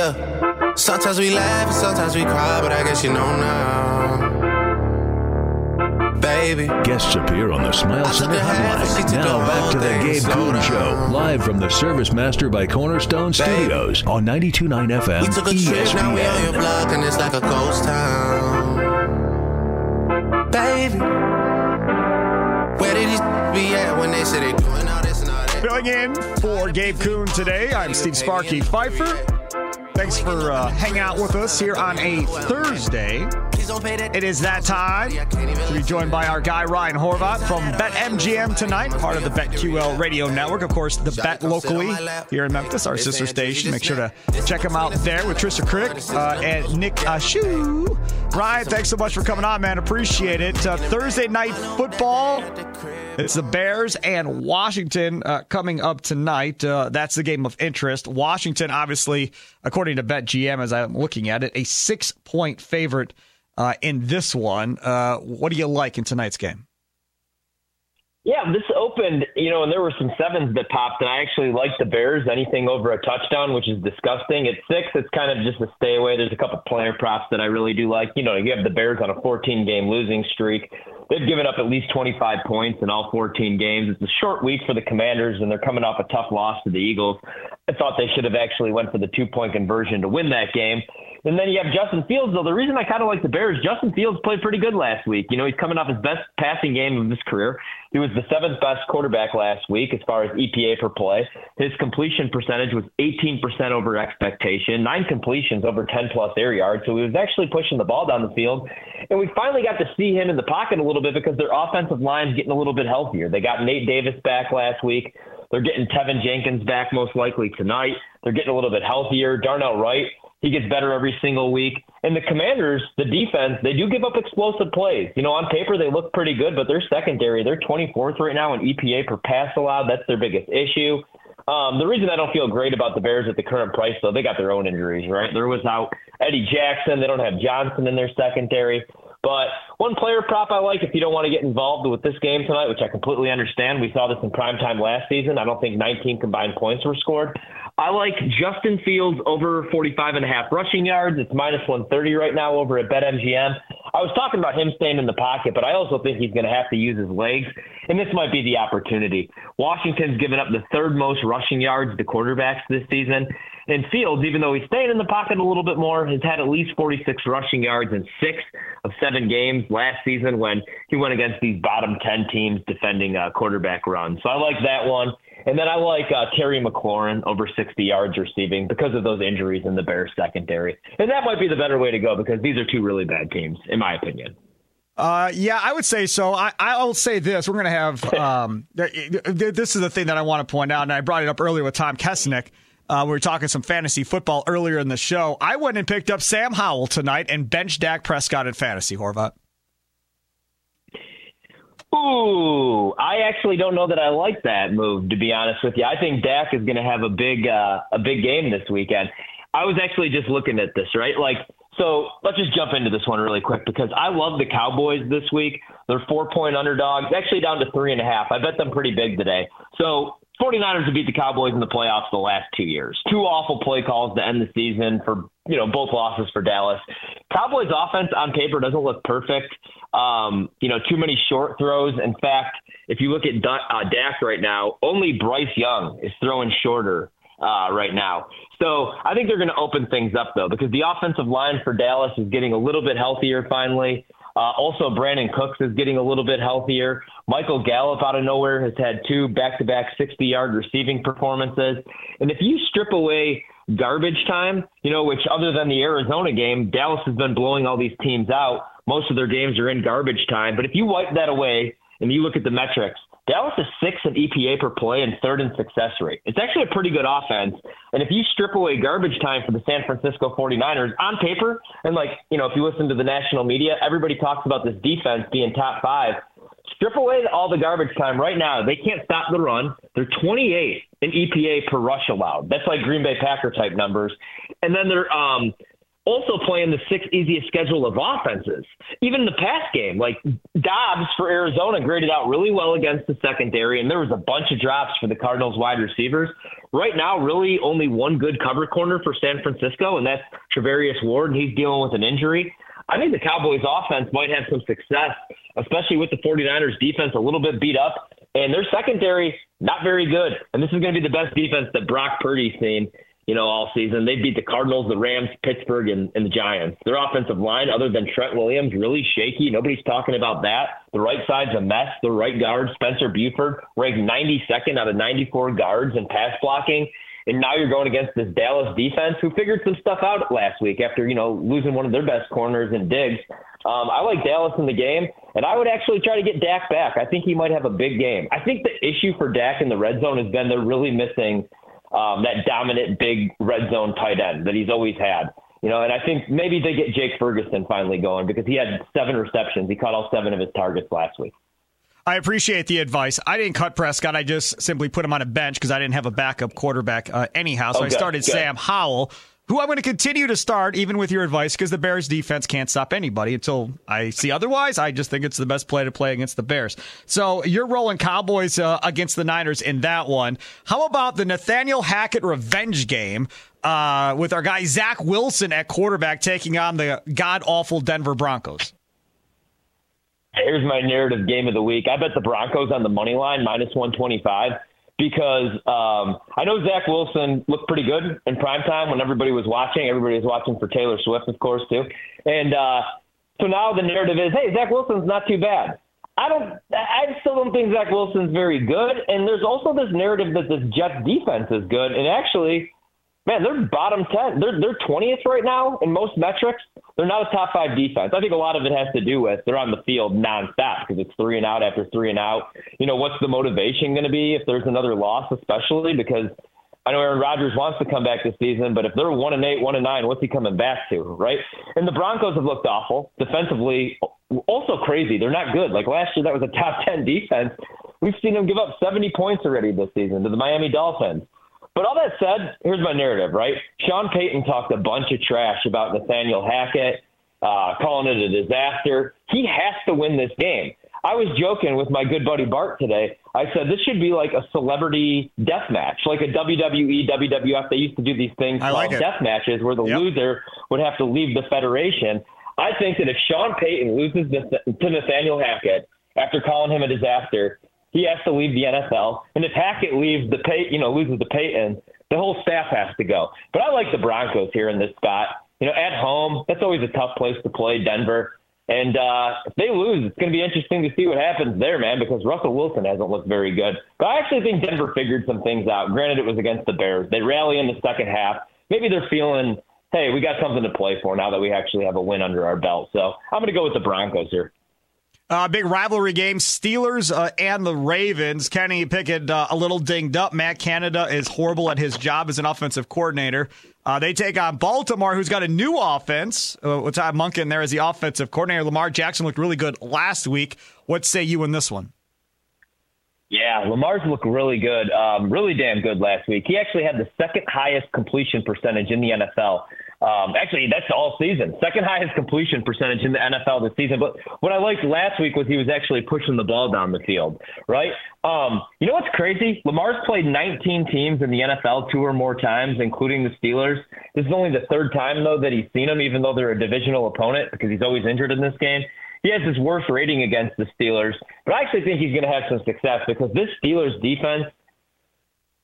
Yeah. Sometimes we laugh and sometimes we cry, but I guess you know now. Baby. Guests appear on the Smile Center hotline. Now back to the Gabe Kuhn Show, live from the Service Master by Cornerstone Studios on 92.9 FM We took a trip, now we on your block, and it's like a ghost town. Baby, where did these be at when they said they doing all this and all that? Filling in for Gabe Kuhn today, I'm Steve Sparky Pfeiffer. Thanks for uh, hanging out with us here on a Thursday. It is that time to be joined by our guy Ryan Horvat from BetMGM tonight, part of the BetQL radio network. Of course, the Bet locally here in Memphis, our sister station. Make sure to check them out there with Trysta Krick uh, and Nick Ashooh. Ryan, thanks so much for coming on, man. Appreciate it. Uh, Thursday night football. It's the Bears and Washington uh, coming up tonight. Uh, that's the game of interest. Washington, obviously, according to BetGM, as I'm looking at it, a six point favorite uh, in this one. Uh, what do you like in tonight's game? Yeah, this opened, you know, and there were some sevens that popped, and I actually like the Bears. Anything over a touchdown, which is disgusting. At six, it's kind of just a stay away. There's a couple player props that I really do like. You know, you have the Bears on a 14 game losing streak. They've given up at least 25 points in all 14 games. It's a short week for the Commanders, and they're coming off a tough loss to the Eagles. I thought they should have actually went for the two point conversion to win that game. And then you have Justin Fields, though. The reason I kind of like the Bears, Justin Fields played pretty good last week. You know, he's coming off his best passing game of his career. He was the seventh best quarterback last week as far as EPA per play. His completion percentage was 18% over expectation, nine completions over 10 plus air yards. So he was actually pushing the ball down the field. And we finally got to see him in the pocket a little bit because their offensive line's getting a little bit healthier. They got Nate Davis back last week. They're getting Teven Jenkins back most likely tonight. They're getting a little bit healthier. Darnell Wright, he gets better every single week. And the Commanders, the defense, they do give up explosive plays. You know, on paper they look pretty good, but their secondary, they're 24th right now in EPA per pass allowed. That's their biggest issue. Um, the reason I don't feel great about the Bears at the current price, though, they got their own injuries, right? There was out Eddie Jackson. They don't have Johnson in their secondary. But one player prop I like if you don't want to get involved with this game tonight, which I completely understand. We saw this in prime time last season. I don't think 19 combined points were scored. I like Justin Fields over 45 and a half rushing yards. It's minus 130 right now over at BetMGM. I was talking about him staying in the pocket, but I also think he's going to have to use his legs, and this might be the opportunity. Washington's given up the third most rushing yards to quarterbacks this season. And Fields, even though he's staying in the pocket a little bit more, has had at least 46 rushing yards in six of seven games last season when he went against these bottom 10 teams defending uh, quarterback runs. So I like that one. And then I like uh, Terry McLaurin over 60 yards receiving because of those injuries in the Bears secondary. And that might be the better way to go because these are two really bad teams, in my opinion. Uh, yeah, I would say so. I, I'll say this: we're going to have. Um, th- th- this is the thing that I want to point out, and I brought it up earlier with Tom Kesnick. Uh, we were talking some fantasy football earlier in the show. I went and picked up Sam Howell tonight and benched Dak Prescott in fantasy. Horvat. Ooh, I actually don't know that I like that move. To be honest with you, I think Dak is going to have a big uh, a big game this weekend. I was actually just looking at this, right? Like, so let's just jump into this one really quick because I love the Cowboys this week. They're four point underdogs, actually down to three and a half. I bet them pretty big today. So 49ers have beat the Cowboys in the playoffs the last two years. Two awful play calls to end the season for, you know, both losses for Dallas. Cowboys offense on paper doesn't look perfect. Um, you know, too many short throws. In fact, if you look at uh, Dak right now, only Bryce Young is throwing shorter uh, right now. So I think they're going to open things up though, because the offensive line for Dallas is getting a little bit healthier finally. Uh, also, Brandin Cooks is getting a little bit healthier. Michael Gallup out of nowhere has had two back-to-back 60-yard receiving performances. And if you strip away garbage time, you know, which other than the Arizona game, Dallas has been blowing all these teams out. Most of their games are in garbage time. But if you wipe that away and you look at the metrics, Dallas is sixth in EPA per play and third in success rate. It's actually a pretty good offense. And if you strip away garbage time for the San Francisco 49ers on paper, and like, you know, if you listen to the national media, everybody talks about this defense being top five. Strip away all the garbage time right now. They can't stop the run. They're 28 in EPA per rush allowed. That's like Green Bay Packer type numbers. And then they're um, also playing the sixth easiest schedule of offenses. Even the pass game, like Dobbs for Arizona graded out really well against the secondary, and there was a bunch of drops for the Cardinals wide receivers. Right now, really only one good cover corner for San Francisco, and that's Charvarius Ward, and he's dealing with an injury. I think the Cowboys offense might have some success, especially with the 49ers defense a little bit beat up, and their secondary not very good. And this is going to be the best defense that Brock Purdy's seen you know, all season. They beat the Cardinals, the Rams, Pittsburgh, and, and the Giants. Their offensive line, other than Trent Williams, really shaky. Nobody's talking about that. The right side's a mess. The right guard, Spencer Burford, ranked 92nd out of 94 guards in pass blocking. And now you're going against this Dallas defense who figured some stuff out last week after, you know, losing one of their best corners in Diggs. Um, I like Dallas in the game, and I would actually try to get Dak back. I think he might have a big game. I think the issue for Dak in the red zone has been they're really missing – um, that dominant big red zone tight end that he's always had. You know, and I think maybe they get Jake Ferguson finally going because he had seven receptions. He caught all seven of his targets last week. I appreciate the advice. I didn't cut Prescott. I just simply put him on a bench because I didn't have a backup quarterback uh, anyhow. So oh, I started good. Sam Howell, who I'm going to continue to start even with your advice because the Bears defense can't stop anybody until I see otherwise. I just think it's the best play to play against the Bears. So you're rolling Cowboys uh, against the Niners in that one. How about the Nathaniel Hackett revenge game? Uh, with our guy Zach Wilson at quarterback taking on the god awful Denver Broncos. Here's my narrative game of the week. I bet the Broncos on the money line minus 125 because um, I know Zach Wilson looked pretty good in prime time when everybody was watching. Everybody was watching for Taylor Swift, of course, too. And uh, so now the narrative is, hey, Zach Wilson's not too bad. I don't. I still don't think Zach Wilson's very good. And there's also this narrative that this Jets defense is good. And actually, man, they're bottom ten. They're they're twentieth right now in most metrics. They're not a top five defense. I think a lot of it has to do with they're on the field nonstop because it's three and out after three and out. You know, what's the motivation going to be if there's another loss, especially because I know Aaron Rodgers wants to come back this season, but if they're one and eight, one and nine, what's he coming back to, right? And the Broncos have looked awful defensively, also crazy. They're not good. Like last year, that was a top ten defense. We've seen them give up 70 points already this season to the Miami Dolphins. But all that said, here's my narrative, right? Sean Payton talked a bunch of trash about Nathaniel Hackett, uh, calling it a disaster. He has to win this game. I was joking with my good buddy Bart today. I said this should be like a celebrity death match, like a WWE, WWF. They used to do these things I called like death matches where the yep. loser would have to leave the federation. I think that if Sean Payton loses to Nathaniel Hackett after calling him a disaster, he has to leave the NFL. And if Hackett leaves the pay, you know, loses the Payton, the whole staff has to go. But I like the Broncos here in this spot. You know, at home, that's always a tough place to play, Denver. And uh, if they lose, it's going to be interesting to see what happens there, man, because Russell Wilson hasn't looked very good. But I actually think Denver figured some things out. Granted, it was against the Bears. They rally in the second half. Maybe they're feeling, hey, we got something to play for now that we actually have a win under our belt. So I'm going to go with the Broncos here. Uh, big rivalry game, Steelers uh, and the Ravens. Kenny Pickett uh, a little dinged up. Matt Canada is horrible at his job as an offensive coordinator. Uh, they take on Baltimore, who's got a new offense. Uh, Todd Monken there as the offensive coordinator. Lamar Jackson looked really good last week. What say you in this one? Yeah, Lamar's looked really good, um, really damn good last week. He actually had the second highest completion percentage in the NFL. Um, actually, that's all season. Second highest completion percentage in the NFL this season. But what I liked last week was he was actually pushing the ball down the field, right? Um, you know what's crazy? Lamar's played 19 teams in the NFL two or more times, including the Steelers. This is only the third time, though, that he's seen them, even though they're a divisional opponent because he's always injured in this game he has his worst rating against the Steelers, but I actually think he's going to have some success because this Steelers defense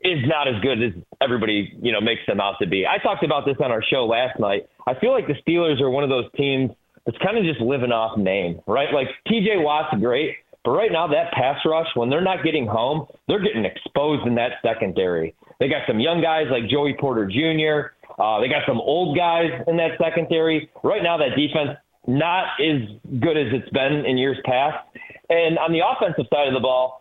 is not as good as everybody, you know, makes them out to be. I talked about this on our show last night. I feel like the Steelers are one of those teams that's kind of just living off name, right? Like TJ Watt's great, but right now that pass rush, when they're not getting home, they're getting exposed in that secondary. They got some young guys like Joey Porter Jr. Uh, they got some old guys in that secondary. Right now, that defense not as good as it's been in years past. And on the offensive side of the ball,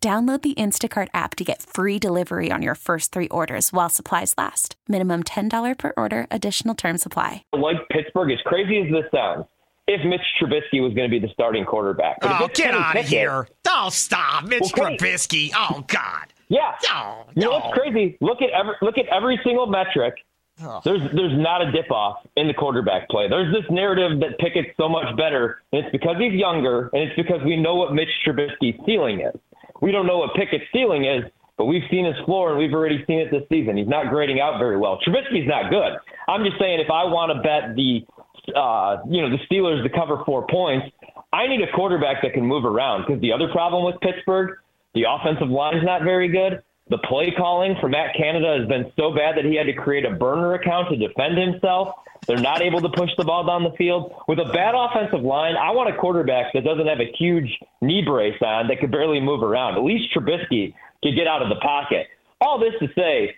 Download the Instacart app to get free delivery on your first three orders while supplies last. Minimum $10 per order, additional term supply. Like Pittsburgh, as crazy as this sounds, if Mitch Trubisky was going to be the starting quarterback. Oh, get out of here. Oh, stop. Mitch well, Trubisky. Oh, God. Yeah. Oh, no. You know what's crazy? Look at every, look at every single metric. Oh. There's there's not a dip off in the quarterback play. There's this narrative that Pickett's so much better, and it's because he's younger, and it's because we know what Mitch Trubisky's ceiling is. We don't know what Pickett's ceiling is, but we've seen his floor and we've already seen it this season. He's not grading out very well. Trubisky's not good. I'm just saying if I want to bet the uh, you know the Steelers to cover four points, I need a quarterback that can move around because the other problem with Pittsburgh, the offensive line is not very good. The play calling for Matt Canada has been so bad that he had to create a burner account to defend himself. They're not able to push the ball down the field. With a bad offensive line, I want a quarterback that doesn't have a huge knee brace on that could barely move around. At least Trubisky could get out of the pocket. All this to say,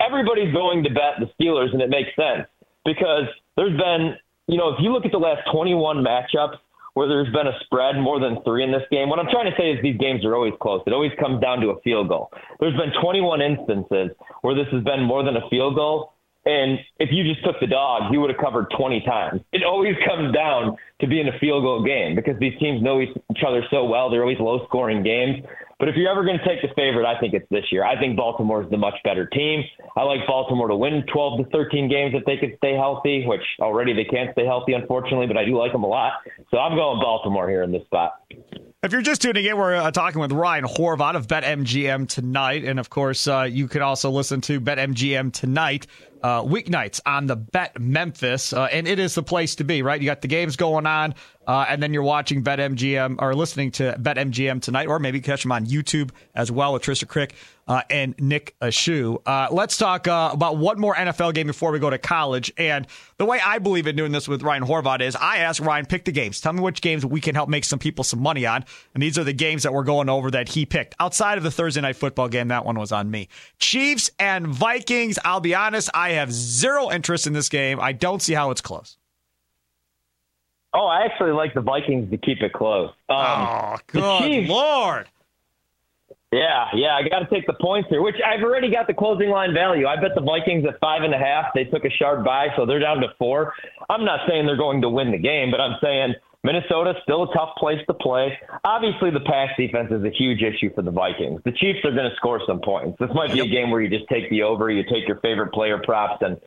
everybody's going to bet the Steelers, and it makes sense because there's been, you know, if you look at the last 21 matchups, where there's been a spread more than three in this game. What I'm trying to say is these games are always close. It always comes down to a field goal. There's been 21 instances where this has been more than a field goal. And if you just took the dog, he would have covered 20 times. It always comes down to be in a field goal game because these teams know each other so well. They're always low scoring games. But if you're ever going to take the favorite, I think it's this year. I think Baltimore is the much better team. I like Baltimore to win 12 to 13 games if they could stay healthy, which already they can't stay healthy, unfortunately, but I do like them a lot. So I'm going Baltimore here in this spot. If you're just tuning in, we're uh, talking with Ryan Horvat of BetMGM tonight. And of course, uh, you can also listen to BetMGM tonight uh, weeknights on the Bet Memphis, uh, and it is the place to be, right? You got the games going on, uh, and then you're watching BetMGM or listening to BetMGM tonight, or maybe catch them on YouTube as well with Trysta Krick uh, and Nick Ashooh. Uh, let's talk uh, about one more NFL game before we go to college. And the way I believe in doing this with Ryan Horvat is I ask Ryan, pick the games. Tell me which games we can help make some people some money on. And these are the games that we're going over that he picked. Outside of the Thursday night football game, that one was on me. Chiefs and Vikings, I'll be honest, I have zero interest in this game. I don't see how it's close. Oh, I actually like the Vikings to keep it close. Um, oh, good Chiefs, Lord. Yeah, yeah, I got to take the points here, which I've already got the closing line value. I bet the Vikings at five and a half. They took a sharp buy, so they're down to four. I'm not saying they're going to win the game, but I'm saying Minnesota still a tough place to play. Obviously, the pass defense is a huge issue for the Vikings. The Chiefs are going to score some points. This might be a game where you just take the over, you take your favorite player props, and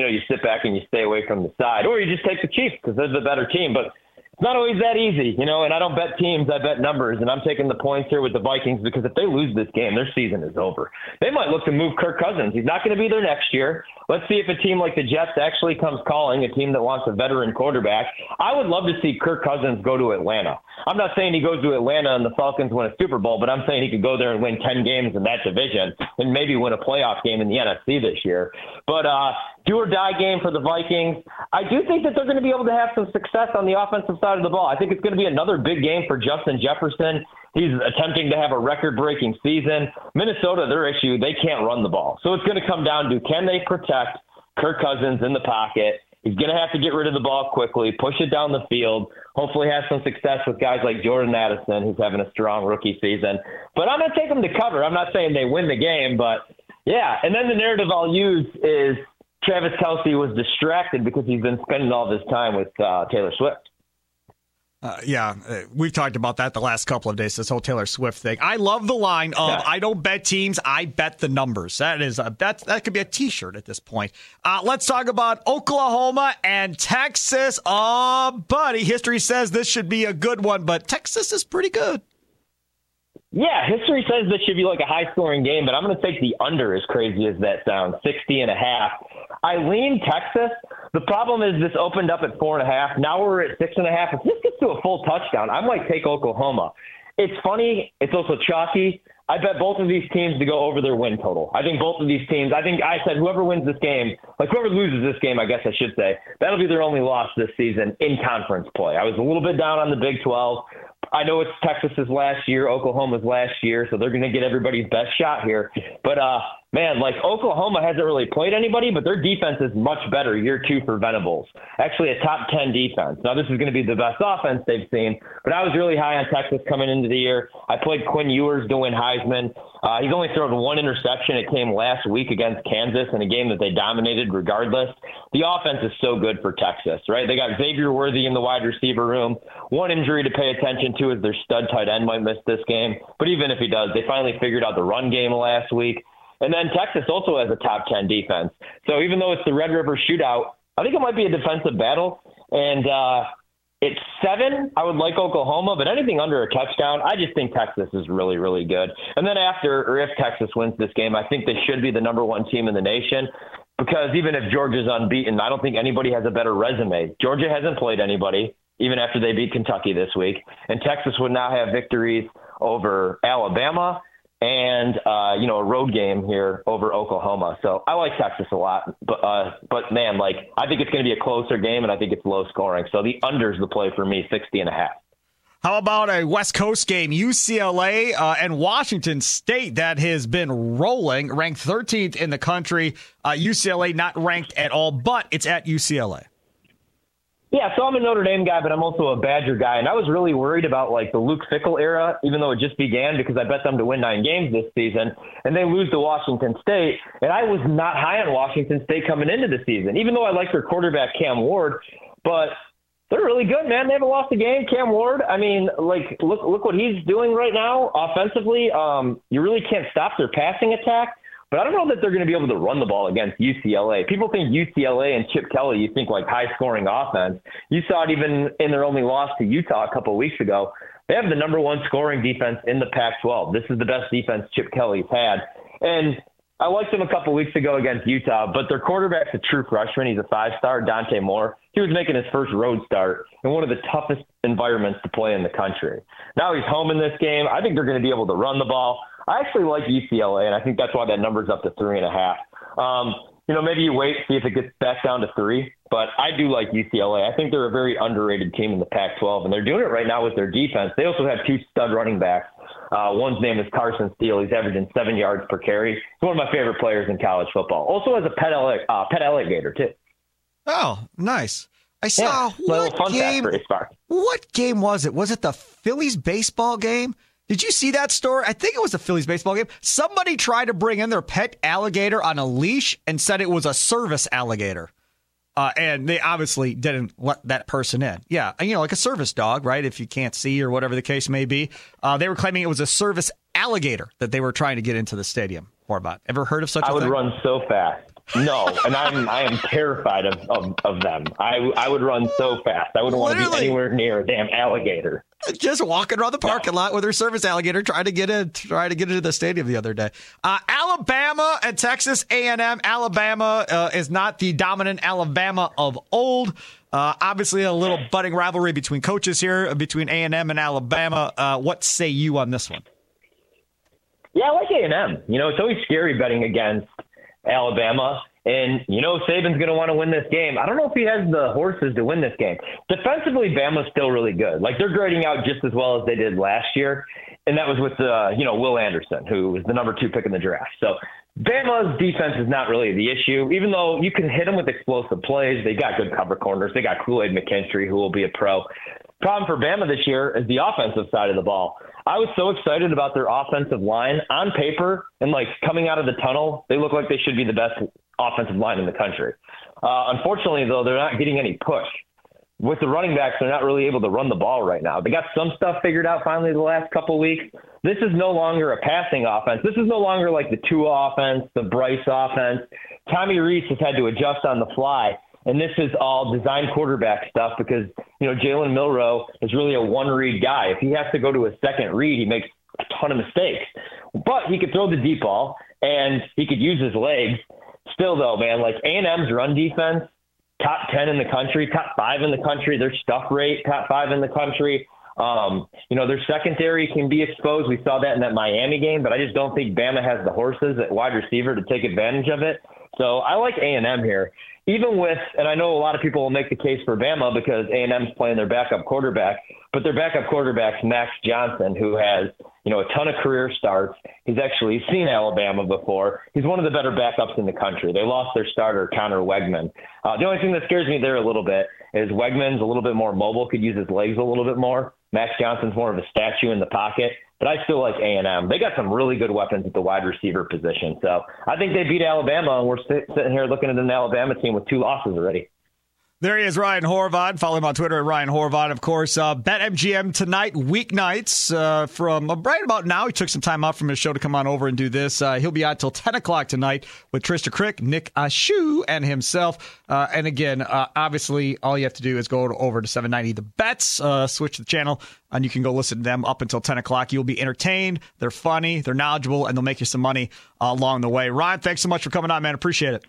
you know you sit back and you stay away from the side, or you just take the Chiefs because they're the better team. But it's not always that easy, you know, and I don't bet teams, I bet numbers, and I'm taking the points here with the Vikings because if they lose this game, their season is over. They might look to move Kirk Cousins. He's not going to be there next year. Let's see if a team like the Jets actually comes calling, a team that wants a veteran quarterback. I would love to see Kirk Cousins go to Atlanta. I'm not saying he goes to Atlanta and the Falcons win a Super Bowl, but I'm saying he could go there and win 10 games in that division and maybe win a playoff game in the NFC this year. But uh, do or die game for the Vikings. I do think that they're going to be able to have some success on the offensive side of the ball. I think it's going to be another big game for Justin Jefferson. He's attempting to have a record breaking season. Minnesota, their issue, they can't run the ball. So it's going to come down to can they protect Kirk Cousins in the pocket? He's going to have to get rid of the ball quickly, push it down the field, hopefully have some success with guys like Jordan Addison, who's having a strong rookie season. But I'm going to take them to cover. I'm not saying they win the game, but yeah. And then the narrative I'll use is Travis Kelce was distracted because he's been spending all this time with uh, Taylor Swift. Uh, yeah, uh, we've talked about that the last couple of days. This whole Taylor Swift thing. I love the line of yeah. "I don't bet teams, I bet the numbers." That is a, that that could be a T-shirt at this point. Uh, let's talk about Oklahoma and Texas. Oh, buddy, history says this should be a good one, but Texas is pretty good. Yeah, history says this should be like a high-scoring game, but I'm going to take the under. As crazy as that sounds, 60 and a half. I lean Texas. The problem is this opened up at four and a half. Now we're at six and a half. If this gets to a full touchdown, I might take Oklahoma. It's funny. It's also chalky. I bet both of these teams to go over their win total. I think both of these teams. I think I said whoever wins this game, like whoever loses this game, I guess I should say, that'll be their only loss this season in conference play. I was a little bit down on the Big 12. I know it's Texas's last year, Oklahoma's last year, so they're going to get everybody's best shot here. But uh, man, like Oklahoma hasn't really played anybody, but their defense is much better year two for Venables. Actually, a top 10 defense. Now, this is going to be the best offense they've seen, but I was really high on Texas coming into the year. I played Quinn Ewers to win Heisman. Uh, he's only thrown one interception. It came last week against Kansas in a game that they dominated regardless. The offense is so good for Texas, right? They got Xavier Worthy in the wide receiver room. One injury to pay attention to is their stud tight end might miss this game. But even if he does, they finally figured out the run game last week. And then Texas also has a top 10 defense. So even though it's the Red River shootout, I think it might be a defensive battle. And uh, it's seven. I would like Oklahoma, but anything under a touchdown, I just think Texas is really, really good. And then after, or if Texas wins this game, I think they should be the number one team in the nation because even if Georgia's unbeaten, I don't think anybody has a better resume. Georgia hasn't played anybody, even after they beat Kentucky this week. And Texas would now have victories over Alabama and uh, you know a road game here over Oklahoma. So I like Texas a lot, but uh, but man, like I think it's going to be a closer game, and I think it's low scoring. So the under's the play for me, 60 and a half. How about a West Coast game, UCLA uh, and Washington State that has been rolling, ranked 13th in the country. Uh, UCLA not ranked at all, but it's at UCLA. Yeah, so I'm a Notre Dame guy, but I'm also a Badger guy, and I was really worried about like the Luke Fickell era, even though it just began, because I bet them to win nine games this season, and they lose to Washington State, and I was not high on Washington State coming into the season, even though I like their quarterback Cam Ward, but they're really good, man. They haven't lost a game. Cam Ward, I mean, like look look what he's doing right now offensively. Um, you really can't stop their passing attack. But I don't know that they're going to be able to run the ball against UCLA. People think UCLA and Chip Kelly, you think like high scoring offense. You saw it even in their only loss to Utah a couple of weeks ago. They have the number one scoring defense in the Pac 12. This is the best defense Chip Kelly's had. And I liked him a couple weeks ago against Utah, but their quarterback's a true freshman. He's a five star, Dante Moore. He was making his first road start in one of the toughest environments to play in the country. Now he's home in this game. I think they're going to be able to run the ball. I actually like UCLA, and I think that's why that number's up to three and a half. Um, you know, maybe you wait, see if it gets back down to three. But I do like UCLA. I think they're a very underrated team in the Pac 12, and they're doing it right now with their defense. They also have two stud running backs. Uh, one's name is Carson Steele. He's averaging seven yards per carry. He's one of my favorite players in college football. Also has a pet, uh, pet alligator, too. Oh, nice. I saw yeah, what game. What game was it? Was it the Phillies baseball game? Did you see that story? I think it was a Phillies baseball game. Somebody tried to bring in their pet alligator on a leash and said it was a service alligator. Uh, and they obviously didn't let that person in. Yeah, you know, like a service dog, right? If you can't see or whatever the case may be. Uh, they were claiming it was a service alligator that they were trying to get into the stadium. about. Ever heard of such I a would thing? run so fast. No, and I'm I am terrified of, of, of them. I I would run so fast. I wouldn't want to be anywhere near a damn alligator. Just walking around the parking lot with her service alligator, trying to get in, trying to get into the stadium the other day. Uh, Alabama and Texas A&M. Alabama uh, is not the dominant Alabama of old. Uh, obviously, a little budding rivalry between coaches here, between A&M and Alabama. Uh, what say you on this one? Yeah, I like A&M. You know, it's always scary betting against Alabama. And you know Saban's going to want to win this game. I don't know if he has the horses to win this game. Defensively, Bama's still really good. Like they're grading out just as well as they did last year. and that was with uh, you know Will Anderson, who was the number two pick in the draft. So Bama's defense is not really the issue, even though you can hit them with explosive plays. They got good cover corners. They got Kool Aid McKinstry, who will be a pro. Problem for Bama this year is the offensive side of the ball. I was so excited about their offensive line on paper and like coming out of the tunnel, they look like they should be the best offensive line in the country. Uh, unfortunately, though, they're not getting any push. With the running backs, they're not really able to run the ball right now. They got some stuff figured out finally the last couple weeks. This is no longer a passing offense. This is no longer like the Tua offense, the Bryce offense. Tommy Rees has had to adjust on the fly. And this is all design quarterback stuff because, you know, Jalen Milroe is really a one read guy. If he has to go to a second read, he makes a ton of mistakes. But he could throw the deep ball and he could use his legs. Still, though, man, like A&M's run defense, top 10 in the country, top five in the country. Their stuff rate, top five in the country. Um, you know, their secondary can be exposed. We saw that in that Miami game, but I just don't think Bama has the horses at wide receiver to take advantage of it. So I like A&M here even with, and I know a lot of people will make the case for Bama because A&M's playing their backup quarterback, but their backup quarterback's Max Johnson, who has, you know, a ton of career starts. He's actually seen Alabama before. He's one of the better backups in the country. They lost their starter, Conner Weigman. Uh, the only thing that scares me there a little bit is Weigman's a little bit more mobile, could use his legs a little bit more. Max Johnson's more of a statue in the pocket but I still like A&M. They got some really good weapons at the wide receiver position. So I think they beat Alabama, and we're sit, sitting here looking at an Alabama team with two losses already. There he is, Ryan Horvat. Follow him on Twitter at Ryan Horvat, of course. Uh, BetMGM tonight, weeknights uh, from uh, right about now. He took some time off from his show to come on over and do this. Uh, he'll be out till 10 o'clock tonight with Trysta Krick, Nick Ashooh, and himself. Uh, and again, uh, obviously, all you have to do is go over to 790 The Bets, uh, switch the channel, and you can go listen to them up until 10 o'clock. You'll be entertained. They're funny, they're knowledgeable, and they'll make you some money along the way. Ryan, thanks so much for coming on, man. Appreciate it.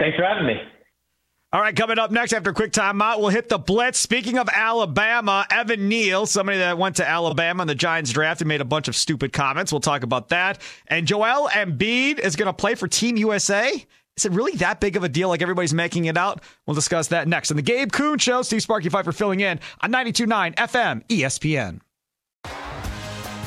Thanks for having me. All right, coming up next after quick timeout, we'll hit the blitz. Speaking of Alabama, Evan Neal, somebody that went to Alabama in the Giants draft and made a bunch of stupid comments. We'll talk about that. And Joel Embiid is going to play for Team USA. Is it really that big of a deal like everybody's making it out? We'll discuss that next on the Gabe Kuhn Show. Steve Sparky Pfeiffer filling in on 92.9 FM ESPN.